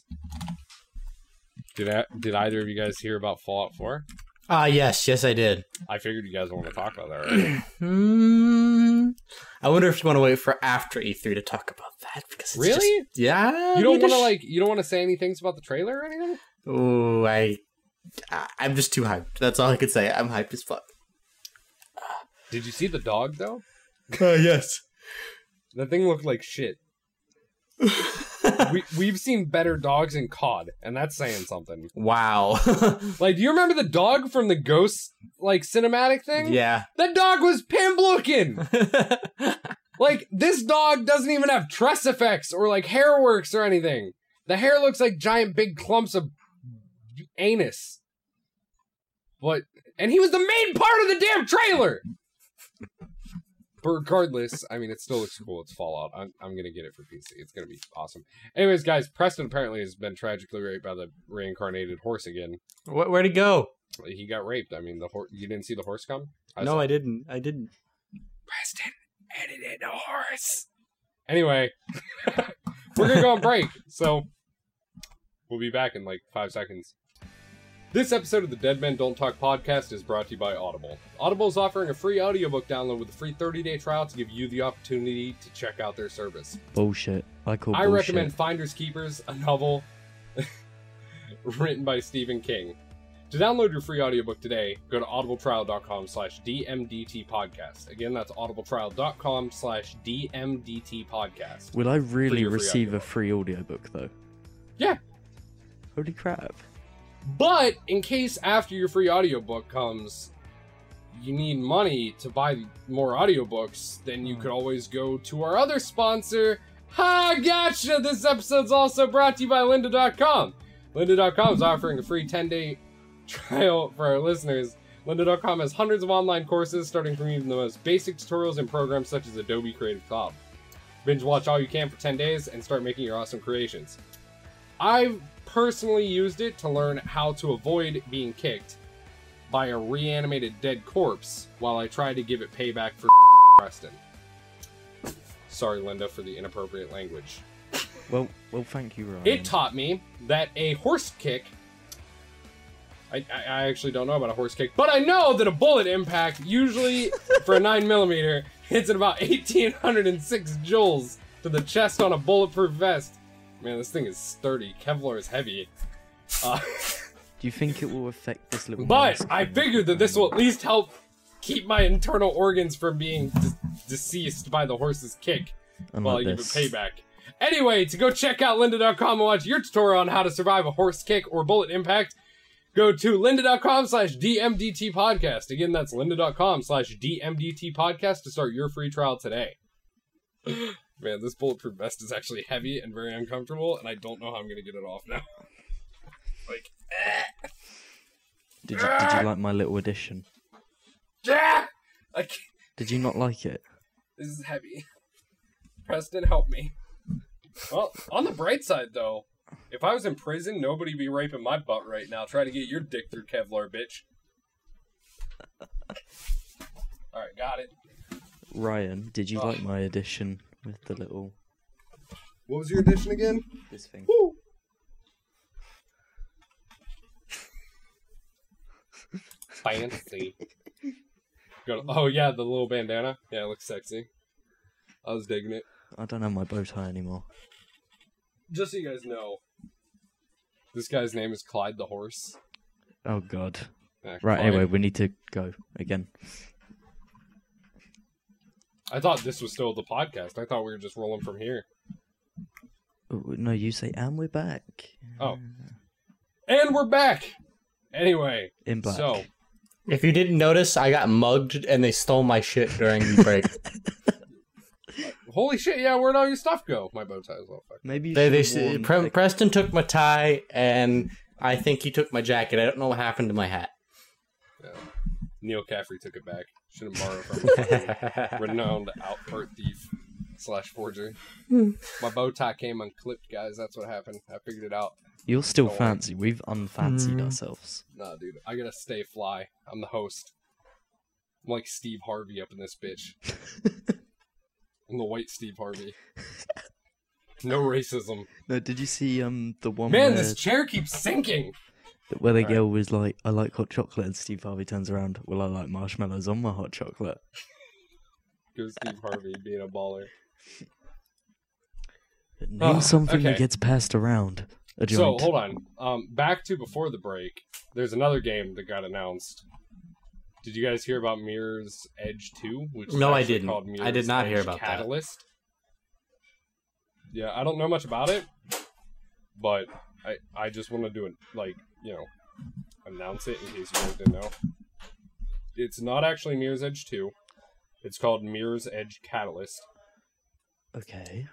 Did I, did either of you guys hear about Fallout 4? Ah, yes, yes, I did. I figured you guys want to talk about that already. Hmm. I wonder if you want to wait for after E3 to talk about that because it's Really? just- yeah. you don't want to just- like you don't want to say any things about the trailer or anything? Oh, I, I- I'm just too hyped. That's all I could say. I'm hyped as fuck. Did you see the dog though? Uh, yes. That thing looked like shit. we we've seen better dogs in COD, and that's saying something. wow. Like, do you remember the dog from the Ghost like cinematic thing? yeah. That dog was pimp looking. Like this dog doesn't even have TressFX or like HairWorks or anything. The hair looks like giant big clumps of anus. But and he was the main part of the damn trailer. But regardless, I mean, it still looks cool. It's Fallout. I'm, I'm gonna get it for PC. It's gonna be awesome. Anyways, guys, Preston apparently has been tragically raped by the reincarnated horse again. Where, where'd he go? He got raped. I mean, the horse. You didn't see the horse come? I no, saw- I didn't. I didn't. Preston edited a horse. Anyway, we're gonna go on break, so we'll be back in like five seconds. This episode of the Dead Men Don't Talk podcast is brought to you by Audible. Audible is offering a free audiobook download with a free 30-day trial to give you the opportunity to check out their service. Bullshit. I call I bullshit. recommend Finders Keepers, a novel written by Stephen King. To download your free audiobook today, go to audibletrial.com slash DMDT podcast. Again, that's audibletrial.com slash DMDT podcast. Will I really receive a free audiobook though? Yeah. Holy crap. But in case after your free audiobook comes, you need money to buy more audiobooks, then you hmm. could always go to our other sponsor. Ha, gotcha! This episode's also brought to you by lynda.com. Lynda.com is offering a free 10 day trial for our listeners, lynda.com has hundreds of online courses starting from even the most basic tutorials in programs such as Adobe Creative Cloud. Binge watch all you can for 10 days and start making your awesome creations. I've personally used it to learn how to avoid being kicked by a reanimated dead corpse while I tried to give it payback for Preston. Sorry, Linda, for the inappropriate language. Well, well, thank you, Ryan. It taught me that a horse kick. I, I I actually don't know about a horse kick, but I know that a bullet impact, usually for a 9mm, hits at about 1806 joules to the chest on a bulletproof vest. Man, this thing is sturdy. Kevlar is heavy. Uh, Do you think it will affect this little? but I figured that this will at least help keep my internal organs from being de- deceased by the horse's kick while I Unlike give it payback. Anyway, to go check out lynda.com and watch your tutorial on how to survive a horse kick or bullet impact, go to lynda.com slash DMDT podcast. Again, that's lynda.com slash DMDT podcast to start your free trial today. Man, this bulletproof vest is actually heavy and very uncomfortable, and I don't know how I'm going to get it off now. like, Did you, did you like my little addition? Yeah, I Did you not like it? This is heavy. Preston, help me. Well, on the bright side, though, if I was in prison, nobody'd be raping my butt right now. Try to get your dick through Kevlar, bitch. Alright, got it. Ryan, did you Oh. like my addition with the little What was your addition again? this thing? Woo! Fancy. Go- Oh, yeah, the little bandana. Yeah, it looks sexy. I was digging it. I don't have my bow tie anymore. Just so you guys know, this guy's name is Clyde the Horse. Oh God. Yeah, Right. Clyde. Anyway, we need to go again. I thought this was still the podcast. I thought we were just rolling from here. No, you say, and we're back. Oh. And we're back! Anyway, In black. so, If you didn't notice, I got mugged and they stole my shit during the break. holy shit, yeah, where'd all your stuff go? My bow tie is all fucked. Maybe you they, they, should've Pre- Preston took my tie and I think he took my jacket. I don't know what happened to my hat. Yeah. Neal Caffrey took it back. Shouldn't borrow from a renowned outpart thief slash forger. My bow tie came unclipped, guys. That's what happened. I figured it out. You're still Don't worry. fancy. We've unfancied Mm. ourselves. Nah, dude, I gotta stay fly. I'm the host. I'm like Steve Harvey up in this bitch. I'm the white Steve Harvey. No racism. No, did you see um the one Man, where, this chair keeps sinking. Where the Alright. girl was like, "I like hot chocolate," and Steve Harvey turns around, "Well, I like marshmallows on my hot chocolate." Goes Steve Harvey being a baller. Name Oh, something that gets passed around. A So hold on. Um, back to before the break. There's another game that got announced. Did you guys hear about Mirror's Edge Two? Which No, I didn't. Called I did not hear Edge about that. Catalyst. Yeah, I don't know much about it, but I I just want to do it like you know announce it in case you guys didn't know. It's not actually Mirror's Edge Two. It's called Mirror's Edge Catalyst. okay.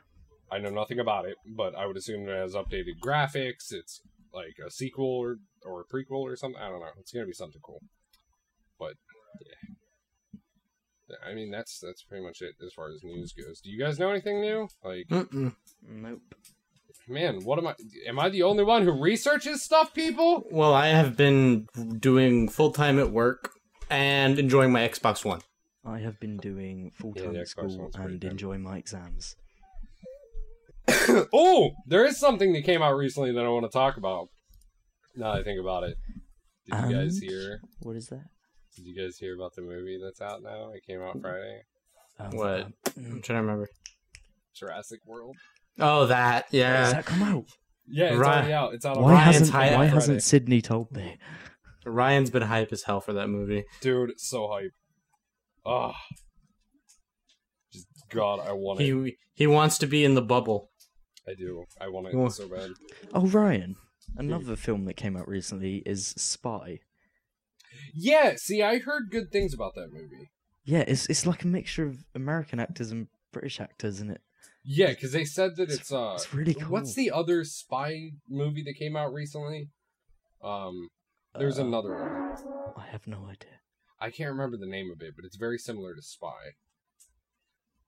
I know nothing about it, but I would assume it has updated graphics. It's like a sequel or, or a prequel or something. I don't know. It's gonna be something cool. But yeah. Yeah, I mean that's that's pretty much it as far as news goes. Do you guys know anything new? Like, Mm-mm. Nope. Man, what am I? Am I the only one who researches stuff, people? Well, I have been doing full time at work and enjoying my Xbox One. I have been doing full Yeah, time the at Xbox school One's pretty and good. enjoying my exams. oh, there is something that came out recently that I want to talk about. Now that I think about it, did you guys And? hear? What is that? Did you guys hear about the movie that's out now? It came out Friday. Um, What? um, I'm trying to remember. Jurassic World. Oh, that. Has Yeah. that come out? Yeah, it's Ri- already out. It's out Why Ryan's hasn't Why on hasn't Sydney told me? Ryan's been hype as hell for that movie. Dude, so hype. Ah. Just God, I want it. He he wants to be in the bubble. I do. I want it so bad. Oh, Ryan. Another film that came out recently is Spy. Yeah, see, I heard good things about that movie. Yeah, it's it's like a mixture of American actors and British actors in it. Yeah, because they said that It's- it's uh it's really cool. What's the other spy movie that came out recently? Um There's Uh, another one. I have no idea. I can't remember the name of it, but it's very similar to Spy.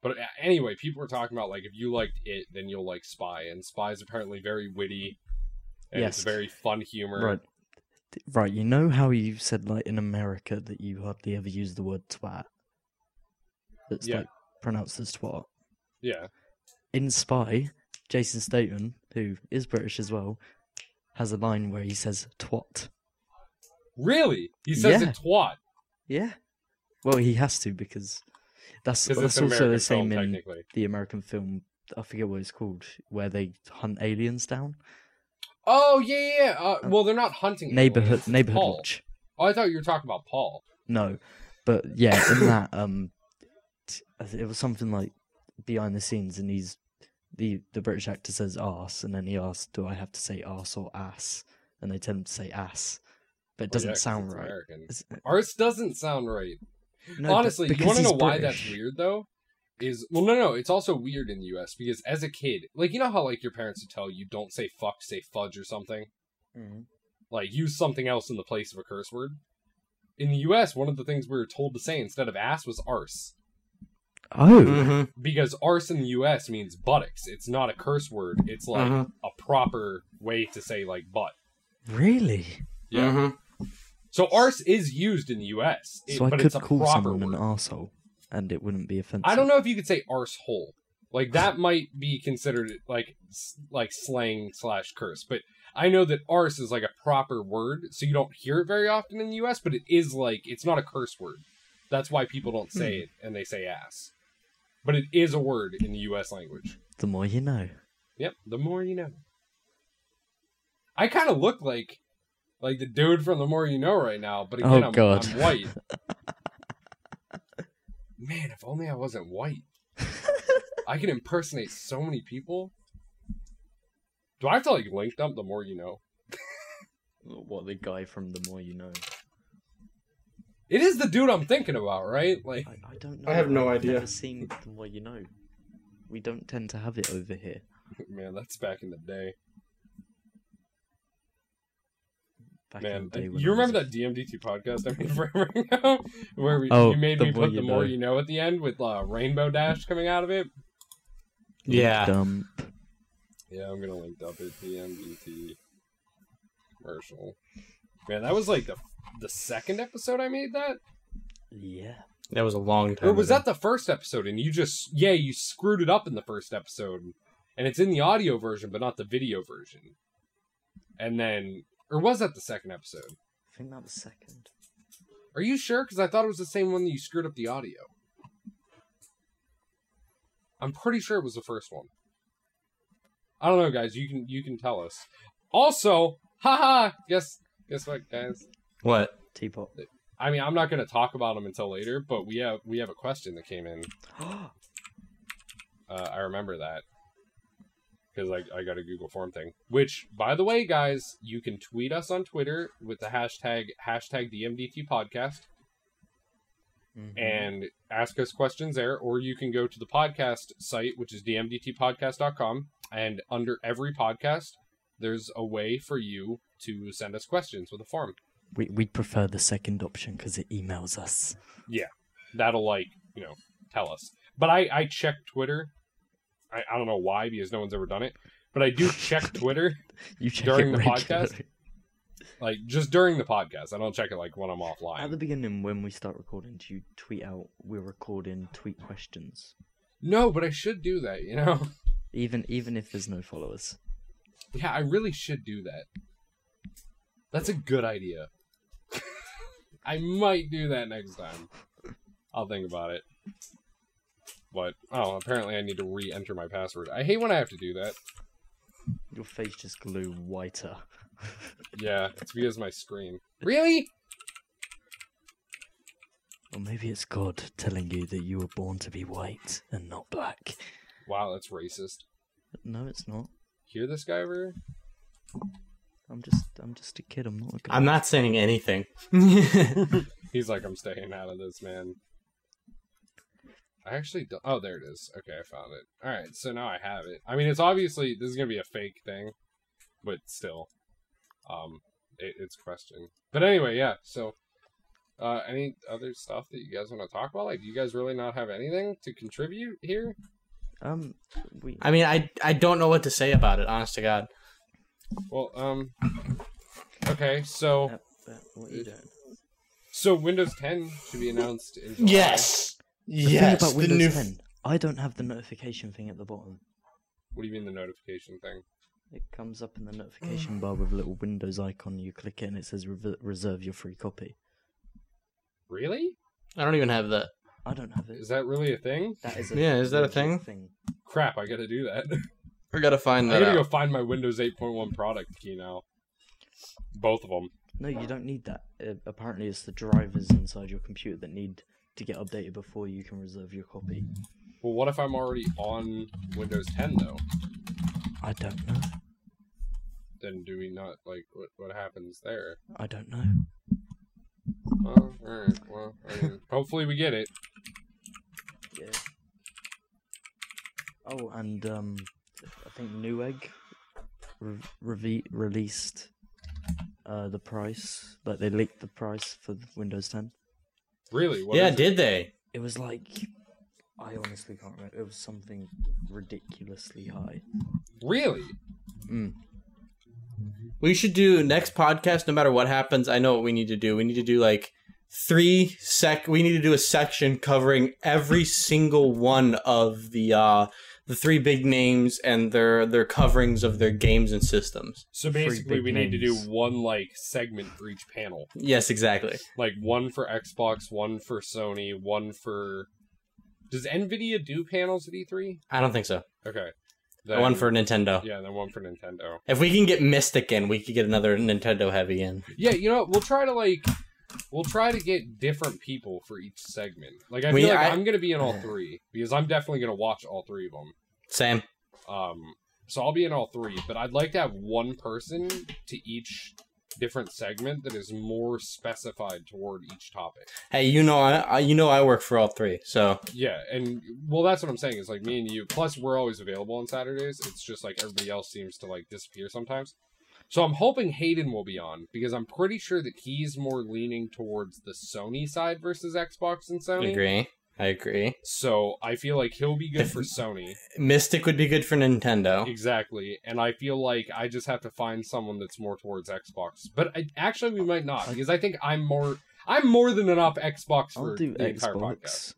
But anyway, people were talking about like if you liked it, then you'll like Spy, and Spy is apparently very witty, and it's Yes. very fun humor. Right. Right, you know how you said like in America that you hardly ever use the word twat? That's Yeah. like pronounced as twat. Yeah. In Spy, Jason Statham, who is British as well, has a line where he says twat. Really? He says Yeah. it twat Yeah. Well, he has to because that's that's also the same film, in the American film. I forget what it's called, where they hunt aliens down. Oh yeah, yeah. yeah. Uh, well, they're not hunting. Neighborhood aliens, neighborhood Paul. watch. Oh, I thought you were talking about Paul. No, but yeah, in that um, it was something like behind the scenes, and he's the the British actor says ass, and then he asks, "Do I have to say ass or ass?" And they tell him to say ass, but it doesn't yeah, sound right. Ours doesn't sound right. no, Honestly, you want to he's know why that's weird though? Is well, no, no, it's also weird in the U.S. because as a kid, like you know how like your parents would tell you don't say fuck, say fudge or something, Mhm. like use something else in the place of a curse word. In the U.S., one of the things we were told to say instead of ass was arse Oh, Mm-hmm. because arse in the U.S. means buttocks. It's not a curse word. It's like Mhm. a proper way to say like butt. really? Yeah. Mm-hmm. So arse is used in the U.S. it- So I but could it's a call proper someone word. an arsehole, and it wouldn't be offensive. I don't know if you could say arsehole. Like that might be considered like like slang slash curse, but I know that arse is like a proper word, so you don't hear it very often in the U.S. But it is like it's not a curse word. That's why people don't say it and they say ass. But it is a word in the U.S. language. The more you know. Yep. The more you know. I kind of look like like the dude from the more you know right now, but again, Oh, I'm, God. I'm white. Man, if only I wasn't white. I can impersonate so many people. Do I have to like link dump the more you know? What the guy from the more you know? It is the dude I'm thinking about, right? Like, I, I don't know. I have no I've idea. Never seen the more you know. We don't tend to have it over here. man, that's back in the day. Back Man, in the day when you I was remember a- that DMDT podcast I made forever ago, where we, Oh, you made me put You the more you know at the end with uh, Rainbow Dash coming out of it. Yeah. Dump. Yeah, I'm gonna link up it. DMDT commercial. Man, that was like the the second episode I made that, Yeah. That was a long time. or was ago. that the first episode? And you just yeah, you screwed it up in the first episode, and it's in the audio version, but not the video version. And then, or was that the second episode? I think that was second. Are you sure? Because I thought it was the same one that you screwed up the audio. I'm pretty sure it was the first one. I don't know, guys. You can you can tell us. Also, haha. Guess guess what, guys? What? Teapot. I mean, I'm not going to talk about them until later, but we have we have a question that came in. Uh, I remember that because I, I got a Google form thing. Which, by the way, guys, you can tweet us on Twitter with the hashtag hashtag DMDT podcast Mhm. and ask us questions there, or you can go to the podcast site, which is dmdtpodcast.com, and under every podcast, there's a way for you to send us questions with a form. We we'd prefer the second option because it emails us. Yeah, that'll like you know tell us. But I I check Twitter. I, I don't know why because no one's ever done it, but I do check Twitter You check During the podcast? like just during the podcast. I don't check it like when I'm offline. At the beginning, when we start recording, do you tweet out we're recording tweet questions, No, but I should do that. You know. even even if there's no followers. Yeah, I really should do that. That's a good idea. I might do that next time. I'll think about it. But oh, apparently I need to re-enter my password. I hate when I have to do that. Your face just grew whiter. Yeah, it's because of my screen. Really? Or maybe it's God telling you that you were born to be white and not black. Wow, that's racist. No, it's not. Hear this guy over here? I'm just I'm just a kid. I'm not a god. I'm not saying anything. He's like, I'm staying out of this, man. I actually don't. Oh, there it is. Okay, I found it. All right, so now I have it. I mean, it's obviously this is gonna be a fake thing, but still, um, it, it's question. But anyway, yeah. So, uh, any other stuff that you guys want to talk about? Like, do you guys really not have anything to contribute here? Um, we. I mean, I I don't know what to say about it. Honest to God. Well, um, okay. So, what you doing? so Windows 10 should be announced in July. Yes. The thing about the Windows new 10, I don't have the notification thing at the bottom. What do you mean the notification thing? It comes up in the notification bar with a little Windows icon. You click it and it says "Rev- reserve your free copy. Really? I don't even have that. I don't have it. Is that really a thing? That is a Yeah, is that a thing? thing. Crap! I gotta do that. I gotta find that. I gotta out. go find my Windows 8.1 product key now. Both of them. No, you don't need that. Uh, apparently, it's the drivers inside your computer that need to get updated before you can reserve your copy. Well, what if I'm already on Windows 10 though? I don't know. Then do we not like what? What happens there? I don't know. Well, all right. Well, I mean, hopefully we get it. Yeah. Oh, and um, I think Newegg re- reve- released uh the price, like they leaked the price for Windows 10. Really? What yeah, is it? did they? It was like I honestly can't remember. It was something ridiculously high. Really? Mm. We should do next podcast. No matter what happens, I know what we need to do. We need to do like three sec. We need to do a section covering every single one of the uh the three big names and their their coverings of their games and systems. So basically, big we need to do one like segment for each panel. Yes, exactly. Like one for Xbox, one for Sony, one for. Does Nvidia do panels at E3? I don't think so. Okay. one for Nintendo. Yeah, and then one for Nintendo. If we can get Mystic in, we could get another Nintendo heavy in. Yeah, you know, we'll try to like, we'll try to get different people for each segment. Like, I We- feel like I- I'm gonna be in all three because I'm definitely gonna watch all three of them. Same. Um, so I'll be in all three, but I'd like to have one person to each different segment that is more specified toward each topic. Hey, you know I, I you know I work for all three, so Yeah, and well, that's what I'm saying. Is like me and you. Plus, we're always available on Saturdays. It's just like everybody else seems to like disappear sometimes. So I'm hoping Hayden will be on because I'm pretty sure that he's more leaning towards the Sony side versus Xbox and Sony. I agree. I agree. So I feel like he'll be good If- for Sony. Mystic would be good for Nintendo. Exactly, and I feel like I just have to find someone that's more towards Xbox. But I, actually, we might not because I think I'm more. I'm more than enough Xbox for I'll do the entire podcast.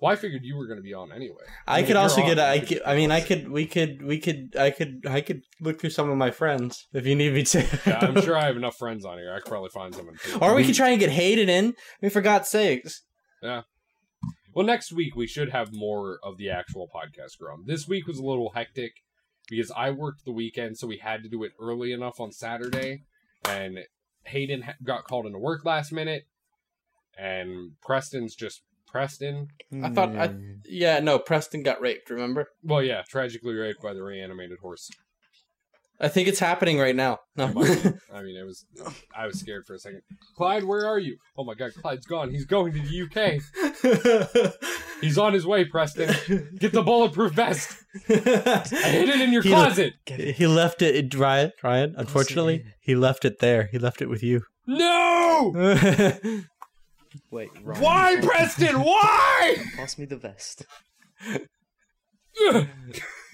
Well, I figured you were going to be on anyway. I mean, could also get. I could- I mean, I could. We could. We could. I could. I could look through some of my friends if you need me to. Yeah, I'm sure I have enough friends on here. I could probably find someone too. Or we could try and get Hayden in. I mean, for God's sakes. Yeah. Well, next week we should have more of the actual podcast grown. This week was a little hectic because I worked the weekend, so we had to do it early enough on Saturday, and Hayden got called into work last minute, and Preston's just Preston. I thought I- Mm. Yeah. No. Preston got raped. Remember? Well, yeah, tragically raped by the reanimated horse. I think it's happening right now. No. I mean, it was. I was scared for a second. Clyde, where are you? Oh my God, Clyde's gone. He's going to the UK. He's on his way, Preston. Get the bulletproof vest. I hid it in your He- closet. Get it. He left it, it Ryan. Ryan, unfortunately, he left it there. He left it with you. No! Wait, Why, Preston? Why? Pass me the vest. no,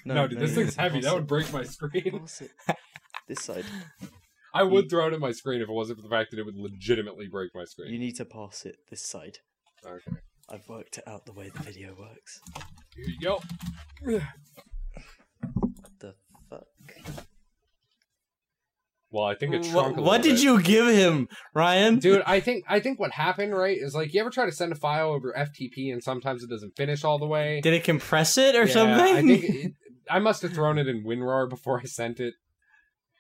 No, dude, this thing's heavy. That would break my screen. Pass it. This side. I would throw it at my screen if it wasn't for the fact that it would legitimately break my screen. You screen. need to pass it this side. Okay. I've worked it out the way the video works. Here you go. The fuck? Well, I think it shrunk what a what did bit. you give him, Ryan? Dude, I think I think what happened, right, is like you ever try to send a file over FTP and sometimes it doesn't finish all the way. Did it compress it or Yeah, something? I think it, I must have thrown it in WinRAR before I sent it.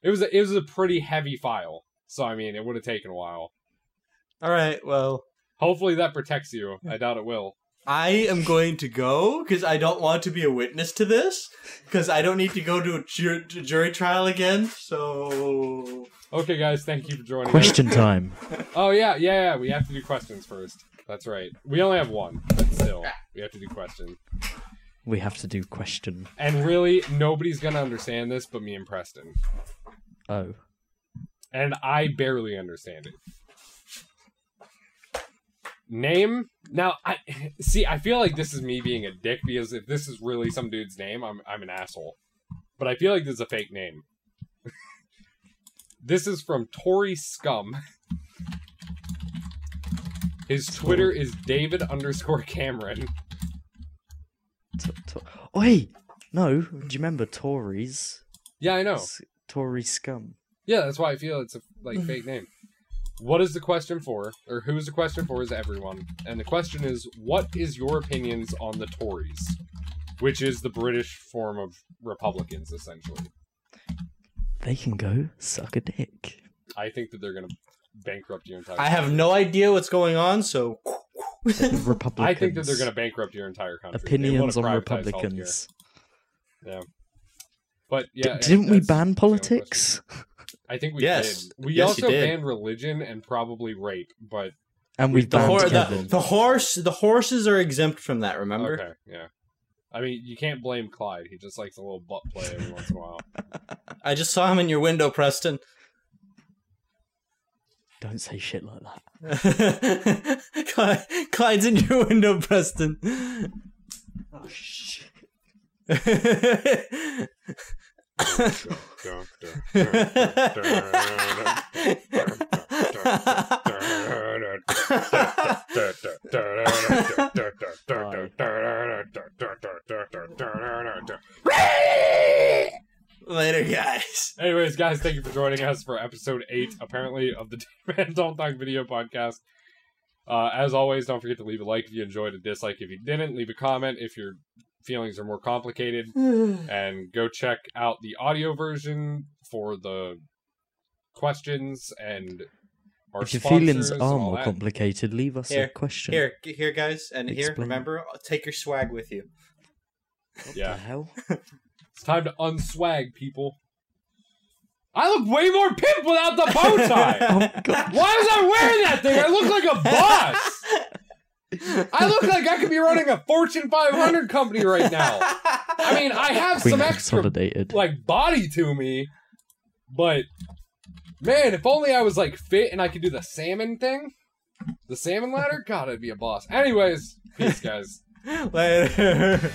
It was a, it was a pretty heavy file, so I mean, it would have taken a while. All right. Well, Hopefully that protects you. I doubt it will. I am going to go because I don't want to be a witness to this because I don't need to go to a ju- jury trial again. So Okay, guys, thank you for joining. us. Question time. Oh yeah, yeah, yeah. We have to do questions first. That's right. We only have one, but still, we have to do questions. We have to do question. And really, nobody's gonna understand this but me and Preston. Oh. and I barely understand it. Name now, I see. I feel like this is me being a dick because if this is really some dude's name, I'm I'm an asshole. But I feel like this is a fake name. this is from Tory Scum. His Twitter is David underscore Cameron. T- t- oh, Oi! No, do you remember Tories? Yeah, I know. S- Tory scum. Yeah, that's why I feel it's a like fake name. What is the question for? Or who is the question for? Is everyone. And the question is, what is your opinions on the Tories, which is the British form of Republicans, essentially. They can go suck a dick. I think that they're gonna bankrupt your entire. I have no idea what's going on, so Republicans. I think that they're gonna bankrupt your entire country. Opinions on Republicans. healthcare. But D- yeah, didn't we ban the only politics? question. I think we Yes. did. We Yes, also you did. banned religion and probably rape, but And we the, banned hor- the, the horse the horses are exempt from that. Remember? okay, yeah. I mean, you can't blame Clyde. He just likes a little butt play every once in a while. I just saw him in your window, Preston. Don't say shit like that. Clyde, Clyde's in your window, Preston. Oh shit. Later, guys. Anyways, guys, thank you for joining us for episode eight, apparently, of the Man Don't Talk video podcast. Uh, as always, don't forget to leave a like if you enjoyed, a dislike if you didn't, leave a comment if your feelings are more complicated, and go check out the audio version for the questions and our If your feelings are more that. complicated, leave us Here, a question. Here, here, guys, and here, remember, take your swag with you. What Yeah. the hell? It's time to unswag, people. I look way more pimp without the bow tie. Oh. Why was I wearing that thing? I look like a boss. I look like I could be running a Fortune 500 company right now. I mean, I have Queen some extra like body to me, but man, if only I was like fit and I could do the salmon thing, the salmon ladder. God, I'd be a boss. Anyways, peace, guys. Later.